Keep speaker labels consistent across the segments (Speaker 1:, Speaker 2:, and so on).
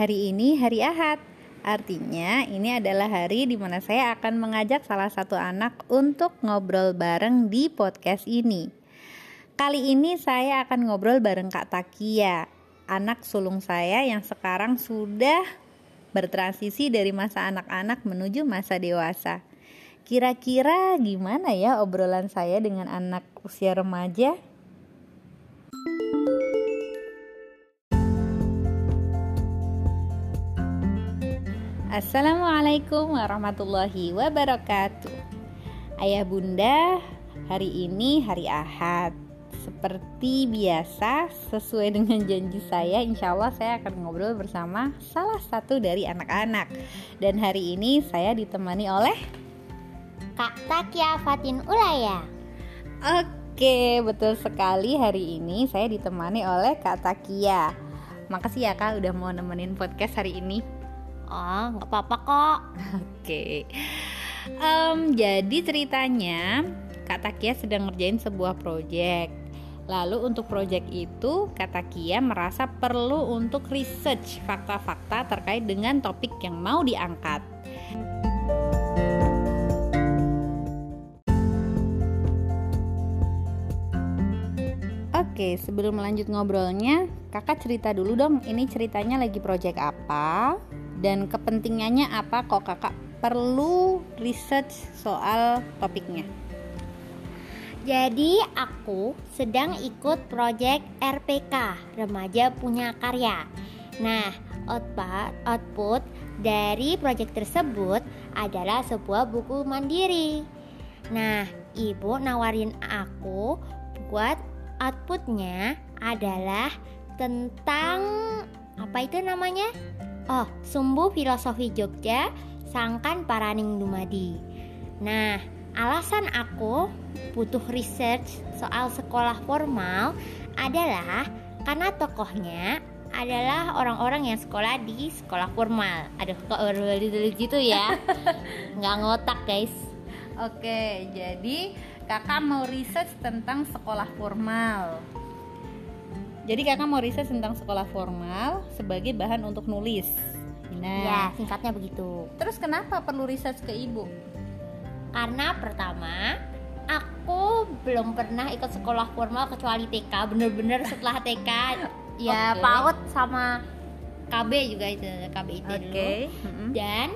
Speaker 1: Hari ini hari Ahad. Artinya, ini adalah hari di mana saya akan mengajak salah satu anak untuk ngobrol bareng di podcast ini. Kali ini saya akan ngobrol bareng Kak Takia, anak sulung saya yang sekarang sudah bertransisi dari masa anak-anak menuju masa dewasa. Kira-kira gimana ya obrolan saya dengan anak usia remaja? Assalamualaikum warahmatullahi wabarakatuh. Ayah Bunda, hari ini hari Ahad. Seperti biasa, sesuai dengan janji saya, insya Allah saya akan ngobrol bersama salah satu dari anak-anak. Dan hari ini saya ditemani oleh
Speaker 2: Kak Takia Fatin Ulaya.
Speaker 1: Oke, betul sekali hari ini saya ditemani oleh Kak Takia. Makasih ya Kak udah mau nemenin podcast hari ini.
Speaker 2: Oh, nggak apa-apa kok.
Speaker 1: Oke. Em, jadi ceritanya Kak Takia sedang ngerjain sebuah proyek. Lalu untuk proyek itu Kak Takia merasa perlu untuk research fakta-fakta terkait dengan topik yang mau diangkat. Oke, sebelum lanjut ngobrolnya, kakak cerita dulu dong. Ini ceritanya lagi proyek apa dan kepentingannya apa? Kok kakak perlu research soal topiknya?
Speaker 2: Jadi aku sedang ikut proyek RPK Remaja Punya Karya. Nah, output, output dari proyek tersebut adalah sebuah buku mandiri. Nah, ibu nawarin aku buat outputnya adalah tentang apa itu namanya? Oh, Sumbu Filosofi Jogja, Sangkan Paraning Dumadi. Nah, alasan aku butuh research soal sekolah formal adalah karena tokohnya adalah orang-orang yang sekolah di sekolah formal. Aduh, kok gitu ya? Nggak ngotak guys.
Speaker 1: Oke, jadi kakak mau research tentang sekolah formal. Jadi kakak mau research tentang sekolah formal sebagai bahan untuk nulis. Nah,
Speaker 2: Ya, singkatnya begitu.
Speaker 1: terus kenapa perlu research ke ibu?
Speaker 2: Karena pertama, aku belum pernah ikut sekolah formal kecuali TK. Bener-bener setelah TK, ya
Speaker 1: Oke.
Speaker 2: PAUD sama KB juga itu, KB itu dulu.
Speaker 1: mm-mm.
Speaker 2: Dan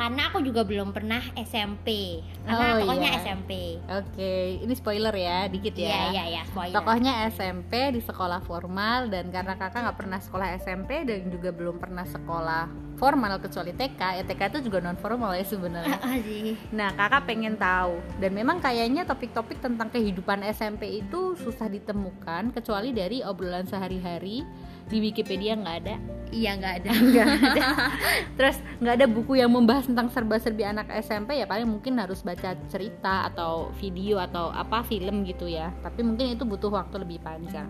Speaker 2: karena aku juga belum pernah SMP. Karena
Speaker 1: Oh,
Speaker 2: tokohnya
Speaker 1: iya.
Speaker 2: SMP.
Speaker 1: Oke, ini spoiler ya, dikit ya.
Speaker 2: iya, iya, spoiler.
Speaker 1: Tokohnya SMP di sekolah formal dan karena kakak nggak pernah sekolah SMP dan juga belum pernah sekolah formal kecuali TK, ya TK itu juga non formal ya sebenarnya.
Speaker 2: Sih.
Speaker 1: Nah, kakak pengen tahu dan memang kayaknya topik-topik tentang kehidupan SMP itu susah ditemukan kecuali dari obrolan sehari-hari di Wikipedia nggak ada.
Speaker 2: Iya, nggak ada.
Speaker 1: Nggak ada. Terus nggak ada buku yang membahas tentang serba-serbi anak SMP ya paling mungkin harus baca cerita atau video atau apa film gitu ya. Tapi mungkin itu butuh waktu lebih panjang.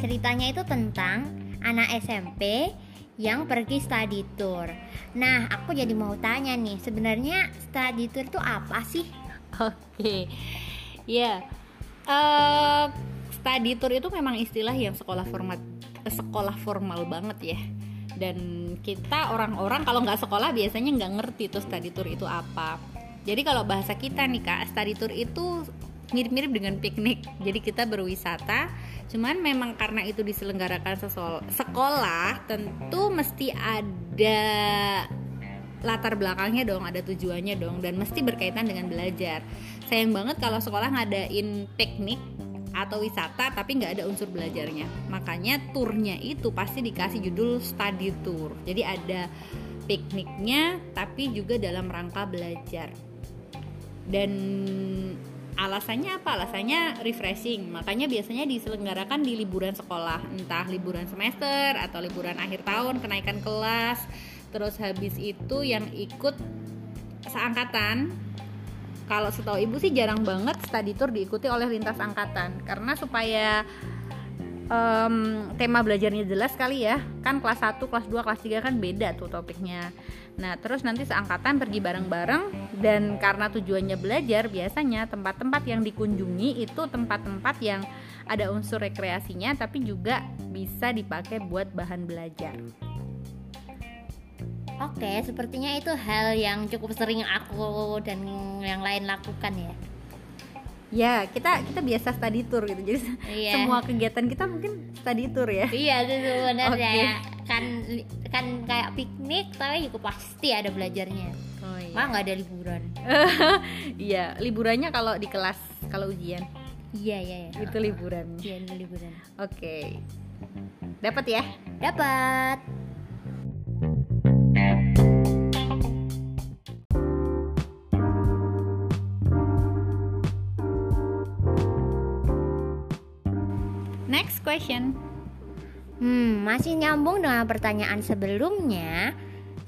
Speaker 2: Ceritanya itu tentang anak SMP yang pergi study tour. Nah, aku jadi mau tanya nih, sebenarnya study tour itu apa sih?
Speaker 1: Oke, ya eh study tour itu memang istilah yang sekolah format sekolah formal banget ya. Dan kita orang-orang kalau nggak sekolah biasanya nggak ngerti tuh study tour itu apa. Jadi kalau bahasa kita nih kak, study tour itu mirip-mirip dengan piknik. Jadi kita berwisata, cuman memang karena itu diselenggarakan sekolah, tentu mesti ada latar belakangnya dong, ada tujuannya dong, dan mesti berkaitan dengan belajar. Sayang banget kalau sekolah ngadain piknik atau wisata tapi nggak ada unsur belajarnya. Makanya turnya itu pasti dikasih judul study tour. Jadi ada pikniknya tapi juga dalam rangka belajar. Dan alasannya apa? Alasannya refreshing. Makanya biasanya diselenggarakan di liburan sekolah, entah liburan semester atau liburan akhir tahun, kenaikan kelas. Terus habis itu yang ikut seangkatan kalau setahu ibu sih jarang banget study tour diikuti oleh lintas angkatan karena supaya um, tema belajarnya jelas kali ya. Kan kelas 1, kelas 2, kelas 3 kan beda tuh topiknya. Nah terus nanti seangkatan pergi bareng-bareng dan karena tujuannya belajar biasanya tempat-tempat yang dikunjungi itu tempat-tempat yang ada unsur rekreasinya tapi juga bisa dipakai buat bahan belajar.
Speaker 2: Oke, sepertinya itu hal yang cukup sering aku dan yang lain lakukan ya
Speaker 1: ya kita kita biasa study tour gitu. Jadi iya. semua kegiatan kita mungkin study tour ya.
Speaker 2: Iya itu sebenarnya okay. kan kan kayak piknik tapi juga pasti ada belajarnya. Oh, iya. mah nggak ada liburan.
Speaker 1: Iya liburannya kalau di kelas kalau ujian.
Speaker 2: Iya iya, iya.
Speaker 1: itu liburan.
Speaker 2: Iya liburan.
Speaker 1: Oke. Okay. dapat ya?
Speaker 2: Dapat
Speaker 1: question.
Speaker 2: Hmm, masih nyambung dengan pertanyaan sebelumnya.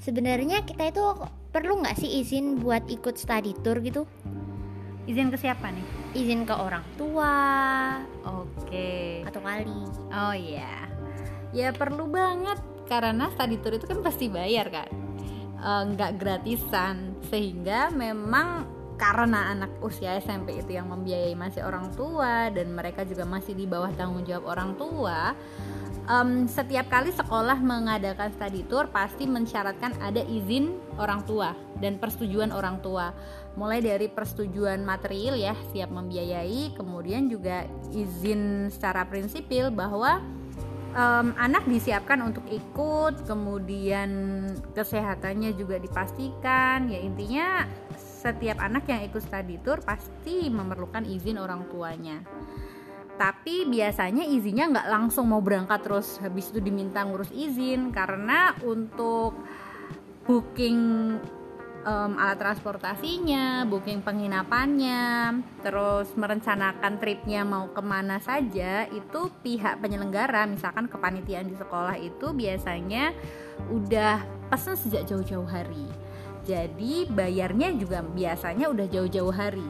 Speaker 2: Sebenarnya kita itu perlu nggak sih izin buat ikut study tour gitu?
Speaker 1: Izin ke siapa nih?
Speaker 2: Izin ke orang tua.
Speaker 1: Oke. Okay.
Speaker 2: Atau kali.
Speaker 1: Oh iya. Ya perlu banget karena study tour itu kan pasti bayar kan. Nggak uh, gratisan sehingga memang karena anak usia SMP itu yang membiayai masih orang tua dan mereka juga masih di bawah tanggung jawab orang tua um, setiap kali sekolah mengadakan study tour pasti mensyaratkan ada izin orang tua dan persetujuan orang tua. Mulai dari persetujuan material ya siap membiayai kemudian juga izin secara prinsipil bahwa um, anak disiapkan untuk ikut kemudian kesehatannya juga dipastikan. Ya intinya setiap anak yang ikut study tour pasti memerlukan izin orang tuanya. Tapi biasanya izinnya nggak langsung mau berangkat terus habis itu diminta ngurus izin karena untuk booking um, alat transportasinya, booking penginapannya, terus merencanakan tripnya mau ke mana saja itu pihak penyelenggara, misalkan kepanitiaan di sekolah itu biasanya udah pesan sejak jauh-jauh hari jadi bayarnya juga biasanya udah jauh-jauh hari.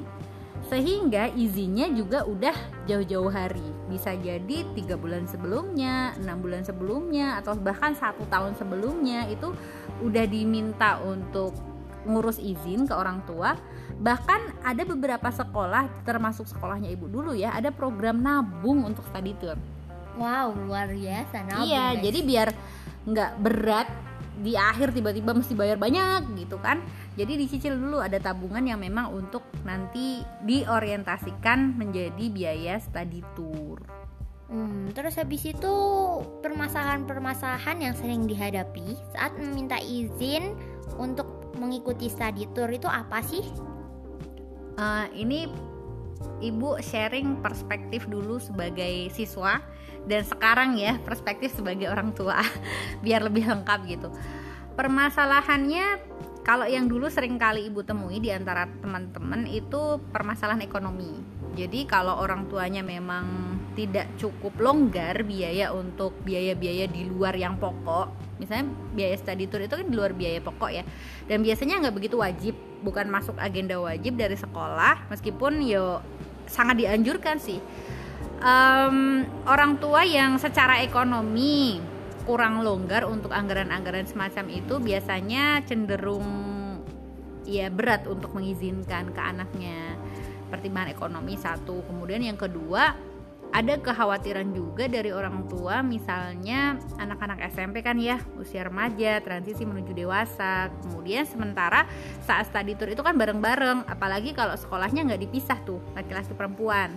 Speaker 1: Sehingga izinnya juga udah jauh-jauh hari. Bisa jadi tiga bulan sebelumnya enam bulan sebelumnya atau bahkan satu tahun sebelumnya itu udah diminta untuk ngurus izin ke orang tua. Bahkan ada beberapa sekolah termasuk sekolahnya ibu dulu ya ada program nabung untuk study tour.
Speaker 2: Wow luar biasa nabung
Speaker 1: iya guys. jadi biar nggak berat di akhir tiba-tiba mesti bayar banyak gitu kan. Jadi dicicil dulu ada tabungan yang memang untuk nanti diorientasikan menjadi biaya study tour.
Speaker 2: Hmm, terus habis itu permasalahan-permasalahan yang sering dihadapi saat meminta izin untuk mengikuti study tour itu apa sih?
Speaker 1: Uh, ini ibu sharing perspektif dulu sebagai siswa dan sekarang ya perspektif sebagai orang tua biar lebih lengkap gitu. Permasalahannya kalau yang dulu sering kali ibu temui di antara teman-teman itu permasalahan ekonomi. Jadi kalau orang tuanya memang tidak cukup longgar biaya untuk biaya-biaya di luar yang pokok misalnya biaya study tour itu kan di luar biaya pokok ya dan biasanya nggak begitu wajib bukan masuk agenda wajib dari sekolah meskipun yo sangat dianjurkan sih um, orang tua yang secara ekonomi kurang longgar untuk anggaran-anggaran semacam itu biasanya cenderung ya berat untuk mengizinkan ke anaknya. Pertimbangan ekonomi satu. Kemudian yang kedua ada kekhawatiran juga dari orang tua misalnya anak-anak SMP kan ya usia remaja transisi menuju dewasa. Kemudian sementara saat study tour itu kan bareng-bareng apalagi kalau sekolahnya nggak dipisah tuh laki-laki perempuan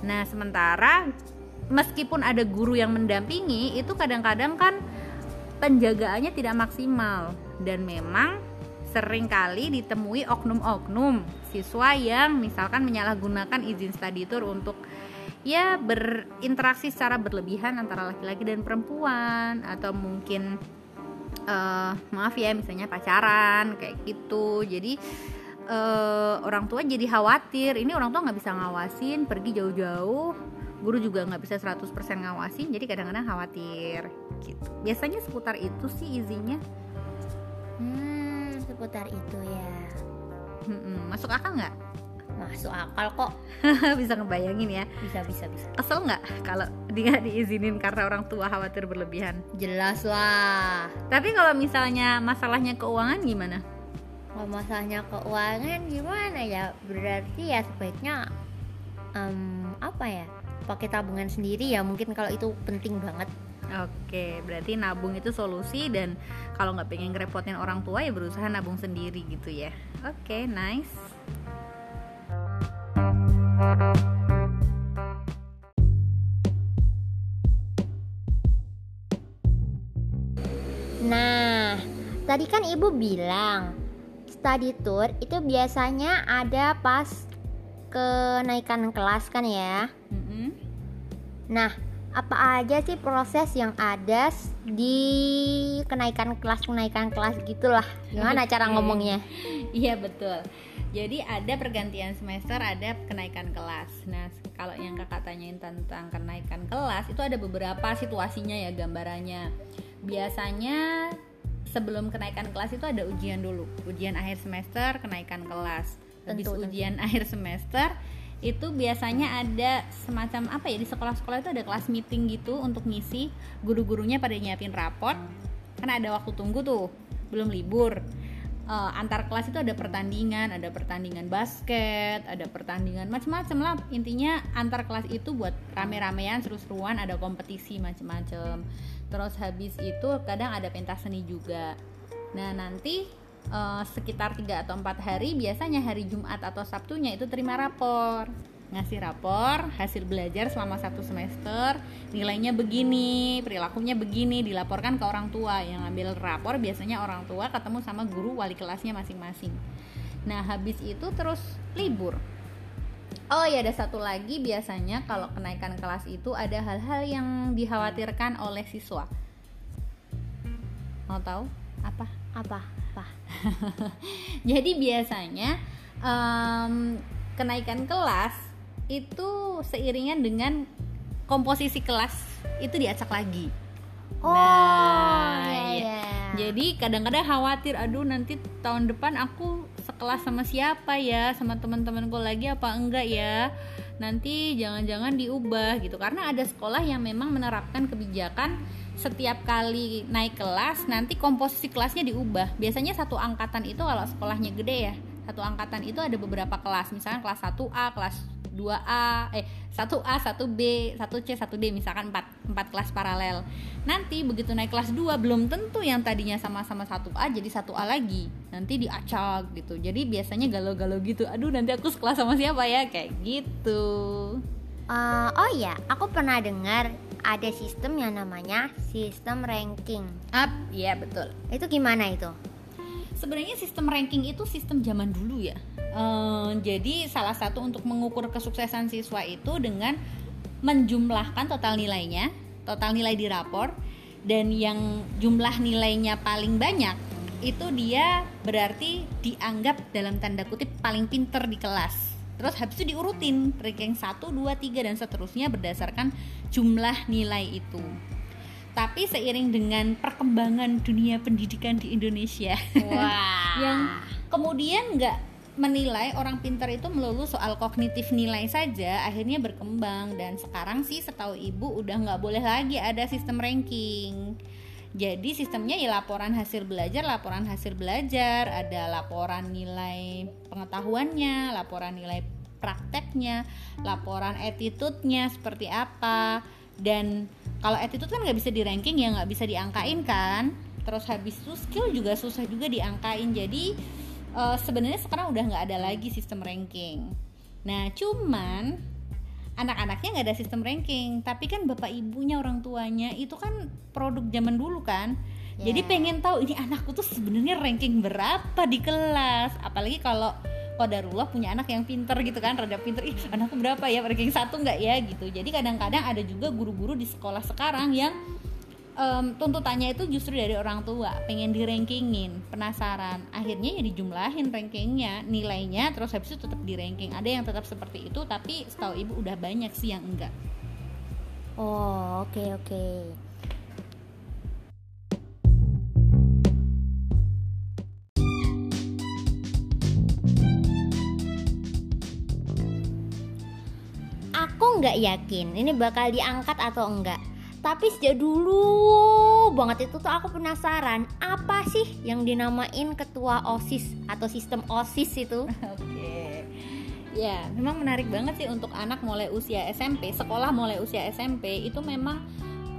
Speaker 1: Nah, sementara meskipun ada guru yang mendampingi, itu kadang-kadang kan penjagaannya tidak maksimal. Dan memang sering kali ditemui oknum-oknum siswa yang misalkan menyalahgunakan izin study tour untuk ya berinteraksi secara berlebihan antara laki-laki dan perempuan. Atau mungkin uh, maaf ya misalnya pacaran kayak gitu. Jadi uh, orang tua jadi khawatir. Ini orang tua nggak bisa ngawasin pergi jauh-jauh. Guru juga nggak bisa 100% ngawasin jadi kadang-kadang khawatir. Gitu. Biasanya seputar itu sih izinnya.
Speaker 2: Hmm seputar itu ya.
Speaker 1: Hmm, masuk akal nggak?
Speaker 2: Masuk akal kok.
Speaker 1: Bisa ngebayangin ya.
Speaker 2: Bisa bisa bisa.
Speaker 1: Kesel nggak kalau dia diizinin karena orang tua khawatir berlebihan?
Speaker 2: Jelas lah.
Speaker 1: Tapi kalau misalnya masalahnya keuangan gimana
Speaker 2: kalau masalahnya keuangan gimana ya berarti ya sebaiknya um, apa ya pakai tabungan sendiri ya mungkin kalau itu penting banget
Speaker 1: Oke, berarti nabung itu solusi dan kalau nggak pengen ngerepotin orang tua ya berusaha nabung sendiri gitu ya. Oke, nice.
Speaker 2: Nah, tadi kan ibu bilang study tour itu biasanya ada pas kenaikan kelas kan ya.
Speaker 1: Mm -hmm.
Speaker 2: Nah, apa aja sih proses yang ada di kenaikan kelas kenaikan kelas gitulah. Gimana cara ngomongnya?
Speaker 1: Iya betul. Jadi ada pergantian semester ada kenaikan kelas. Nah kalau yang kakak tanyain tentang kenaikan kelas itu ada beberapa situasinya ya gambarannya. Biasanya sebelum kenaikan kelas itu ada ujian dulu. Ujian akhir semester kenaikan kelas. Habis tentu, ujian tentu. akhir semester itu biasanya ada semacam apa ya di sekolah-sekolah itu ada kelas meeting gitu untuk ngisi. Guru-gurunya pada nyiapin raport karena ada waktu tunggu tuh belum libur. Uh, antar kelas itu ada pertandingan ada pertandingan basket ada pertandingan macam-macam lah. Intinya antar kelas itu buat rame-ramean seru-seruan ada kompetisi macam-macam terus habis itu kadang ada pentas seni juga. Nah nanti uh, sekitar 3 atau 4 hari biasanya hari Jumat atau Sabtunya itu terima rapor. Ngasih rapor hasil belajar selama satu semester nilainya begini perilakunya begini dilaporkan ke orang tua. Yang ambil rapor biasanya orang tua ketemu sama guru wali kelasnya masing-masing. Nah habis itu terus libur Oh ya ada satu lagi. Biasanya kalau kenaikan kelas itu ada hal-hal yang dikhawatirkan oleh siswa. Mau tahu? Apa?
Speaker 2: Apa? Apa?
Speaker 1: Jadi biasanya um, kenaikan kelas itu seiringan dengan komposisi kelas itu diacak lagi.
Speaker 2: Oh nah, iya, iya. iya.
Speaker 1: jadi kadang-kadang khawatir aduh nanti tahun depan aku sekelas sama siapa ya? Sama teman-temanku lagi apa enggak ya? Nanti jangan-jangan diubah gitu. Karena ada sekolah yang memang menerapkan kebijakan setiap kali naik kelas nanti komposisi kelasnya diubah. Biasanya satu angkatan itu kalau sekolahnya gede ya satu angkatan itu ada beberapa kelas. Misalnya kelas 1A kelas 2A eh 1A 1B 1C 1D misalkan 4, 4 kelas paralel nanti begitu naik kelas 2 belum tentu yang tadinya sama-sama 1A jadi 1A lagi nanti diacak gitu jadi biasanya galau-galau gitu aduh nanti aku sekelas sama siapa ya kayak gitu
Speaker 2: uh, oh ya aku pernah dengar ada sistem yang namanya sistem ranking.
Speaker 1: Up, iya betul.
Speaker 2: Itu gimana itu?
Speaker 1: Sebenarnya sistem ranking itu sistem zaman dulu ya. Uh, jadi salah satu untuk mengukur kesuksesan siswa itu dengan menjumlahkan total nilainya, total nilai di rapor, dan yang jumlah nilainya paling banyak itu dia berarti dianggap dalam tanda kutip paling pinter di kelas terus habis itu diurutin ranking 1, 2, 3 dan seterusnya berdasarkan jumlah nilai itu tapi seiring dengan perkembangan dunia pendidikan di Indonesia
Speaker 2: wow.
Speaker 1: yang kemudian nggak menilai orang pintar itu melulu soal kognitif nilai saja akhirnya berkembang dan sekarang sih setahu ibu udah nggak boleh lagi ada sistem ranking jadi sistemnya ya laporan hasil belajar, laporan hasil belajar, ada laporan nilai pengetahuannya, laporan nilai prakteknya, laporan attitude-nya seperti apa. Dan kalau attitude kan nggak bisa di ranking ya nggak bisa diangkain kan. Terus habis itu skill juga susah juga diangkain. Jadi uh, sebenarnya sekarang udah nggak ada lagi sistem ranking. Nah cuman anak-anaknya nggak ada sistem ranking tapi kan bapak ibunya orang tuanya itu kan produk zaman dulu kan yeah. jadi pengen tahu ini anakku tuh sebenarnya ranking berapa di kelas apalagi kalau Qadarullah punya anak yang pinter gitu kan rada pinter. Ih anakku berapa ya ranking satu nggak ya gitu. Jadi kadang-kadang ada juga guru-guru di sekolah sekarang yang um, tuntutannya itu justru dari orang tua pengen di rankingin penasaran. Akhirnya ya dijumlahin rankingnya nilainya terus habis itu tetap di ranking ada yang tetap seperti itu tapi setahu ibu udah banyak sih yang enggak.
Speaker 2: Oh oke okay, oke. okay. Nggak yakin ini bakal diangkat atau enggak. Tapi sejak dulu banget itu tuh aku penasaran apa sih yang dinamain ketua OSIS atau sistem OSIS itu?
Speaker 1: Oke. Ya, memang menarik banget sih untuk anak mulai usia SMP, sekolah mulai usia SMP itu memang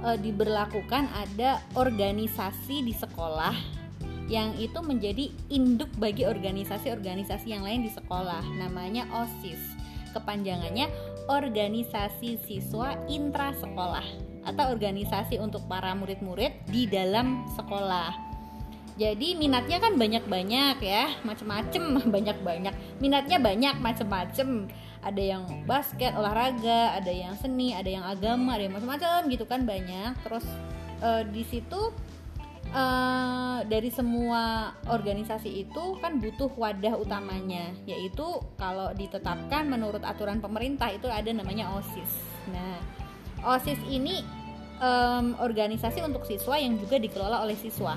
Speaker 1: e, diberlakukan ada organisasi di sekolah yang itu menjadi induk bagi organisasi-organisasi yang lain di sekolah. Namanya OSIS. Kepanjangannya Organisasi Siswa Intra Sekolah atau organisasi untuk para murid-murid di dalam sekolah. Jadi minatnya kan banyak-banyak ya macem-macem banyak-banyak. Minatnya banyak macem-macem. Ada yang basket olahraga ada yang seni ada yang agama ada yang macam-macam gitu kan banyak. Terus uh, di situ uh, dari semua organisasi itu kan butuh wadah utamanya yaitu kalau ditetapkan menurut aturan pemerintah itu ada namanya OSIS. Nah OSIS ini um, organisasi untuk siswa yang juga dikelola oleh siswa.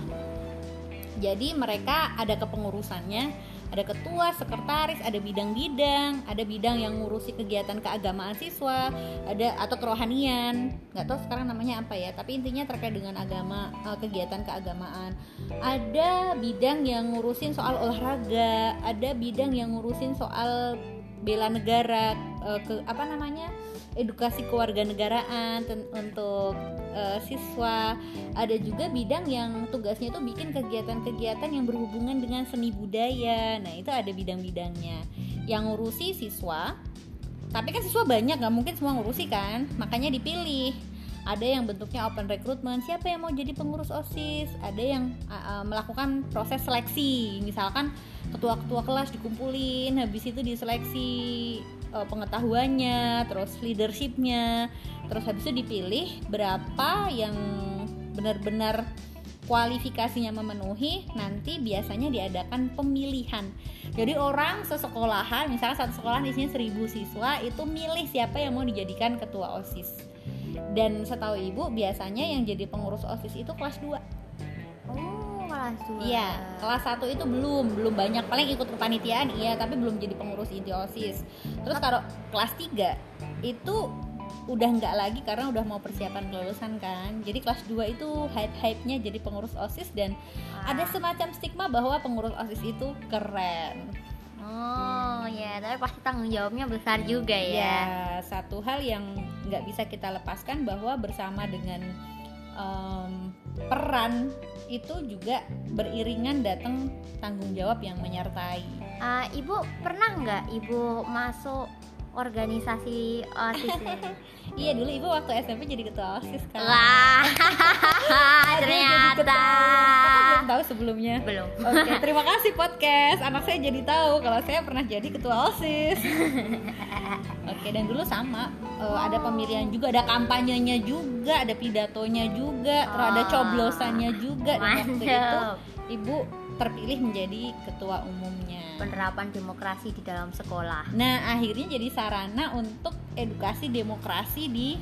Speaker 1: Jadi mereka ada kepengurusannya ada ketua, sekretaris, ada bidang-bidang, ada bidang yang ngurusi kegiatan keagamaan siswa, ada atau kerohanian, nggak tahu sekarang namanya apa ya, tapi intinya terkait dengan agama, eh, kegiatan keagamaan. Ada bidang yang ngurusin soal olahraga, ada bidang yang ngurusin soal bela negara, eh, ke apa namanya? edukasi kewarganegaraan untuk uh, siswa. Ada juga bidang yang tugasnya itu bikin kegiatan-kegiatan yang berhubungan dengan seni budaya. Nah itu ada bidang-bidangnya. Yang ngurusi siswa tapi kan siswa banyak nggak mungkin semua ngurusi kan? Makanya dipilih ada yang bentuknya open recruitment siapa yang mau jadi pengurus osis? Ada yang uh, melakukan proses seleksi. Misalkan ketua-ketua kelas dikumpulin habis itu diseleksi uh, pengetahuannya, terus leadershipnya, terus habis itu dipilih berapa yang benar-benar kualifikasinya memenuhi nanti biasanya diadakan pemilihan. Jadi orang sesekolahan misalnya satu sekolah di sini seribu siswa itu milih siapa yang mau dijadikan ketua osis dan setahu ibu biasanya yang jadi pengurus osis itu kelas 2
Speaker 2: kelas 2
Speaker 1: Iya, kelas 1 itu belum, belum banyak paling ikut kepanitiaan iya, tapi belum jadi pengurus inti OSIS. Terus kalau kelas 3 itu udah nggak lagi karena udah mau persiapan kelulusan kan. Jadi kelas 2 itu hype-hype-nya jadi pengurus OSIS dan ah. ada semacam stigma bahwa pengurus OSIS itu keren.
Speaker 2: Oh ya, tapi pasti tanggung jawabnya besar juga ya.
Speaker 1: Ya, satu hal yang nggak bisa kita lepaskan bahwa bersama dengan um, peran itu juga beriringan datang tanggung jawab yang menyertai.
Speaker 2: Uh, ibu pernah nggak ibu masuk organisasi osis
Speaker 1: iya dulu ibu waktu SMP jadi ketua osis kan.
Speaker 2: Wah, ternyata.
Speaker 1: belum tahu sebelumnya.
Speaker 2: Belum.
Speaker 1: Oke, terima kasih podcast. Anak saya jadi tahu kalau saya pernah jadi ketua osis. Oke, dan dulu sama uh, ada pemilihan juga, ada kampanyenya juga, ada pidatonya juga, terus ada ah, coblosannya juga. Dan waktu itu ibu terpilih menjadi ketua umumnya
Speaker 2: penerapan demokrasi di dalam sekolah.
Speaker 1: Nah, akhirnya jadi sarana untuk edukasi demokrasi di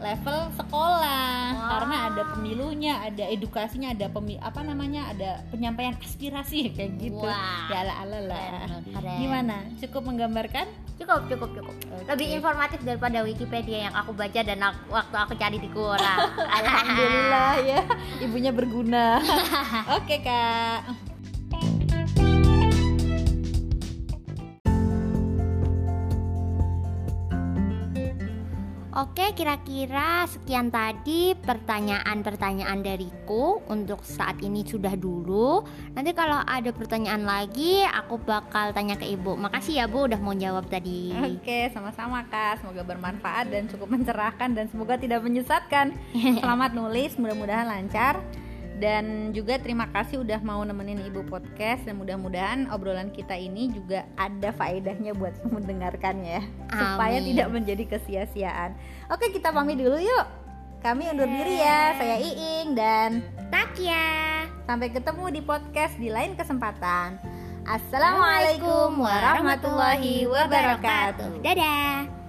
Speaker 1: level sekolah wow. karena ada pemilunya, ada edukasinya, ada pemi apa namanya, ada penyampaian aspirasi kayak gitu. Wow. Ya ala ala lah. Gimana? Cukup menggambarkan?
Speaker 2: Cukup, cukup, cukup. Okay. Lebih informatif daripada Wikipedia yang aku baca dan aku, waktu aku cari di Quora.
Speaker 1: Alhamdulillah ya, ibunya berguna. Oke, okay, Kak.
Speaker 2: Oke, kira-kira sekian tadi pertanyaan-pertanyaan dariku untuk saat ini sudah dulu. Nanti kalau ada pertanyaan lagi, aku bakal tanya ke Ibu. Makasih ya Bu udah mau jawab tadi.
Speaker 1: Oke, sama-sama Kak. Semoga bermanfaat dan cukup mencerahkan dan semoga tidak menyesatkan. Selamat nulis, mudah-mudahan lancar dan juga terima kasih udah mau nemenin ibu podcast. Dan mudah-mudahan obrolan kita ini juga ada faedahnya buat mendengarkannya Amin. supaya tidak menjadi kesia-siaan. Oke kita pamit dulu yuk. Kami undur diri ya. Saya Iing dan
Speaker 2: Takia.
Speaker 1: Sampai ketemu di podcast di lain kesempatan. Assalamualaikum warahmatullahi wabarakatuh.
Speaker 2: Dadah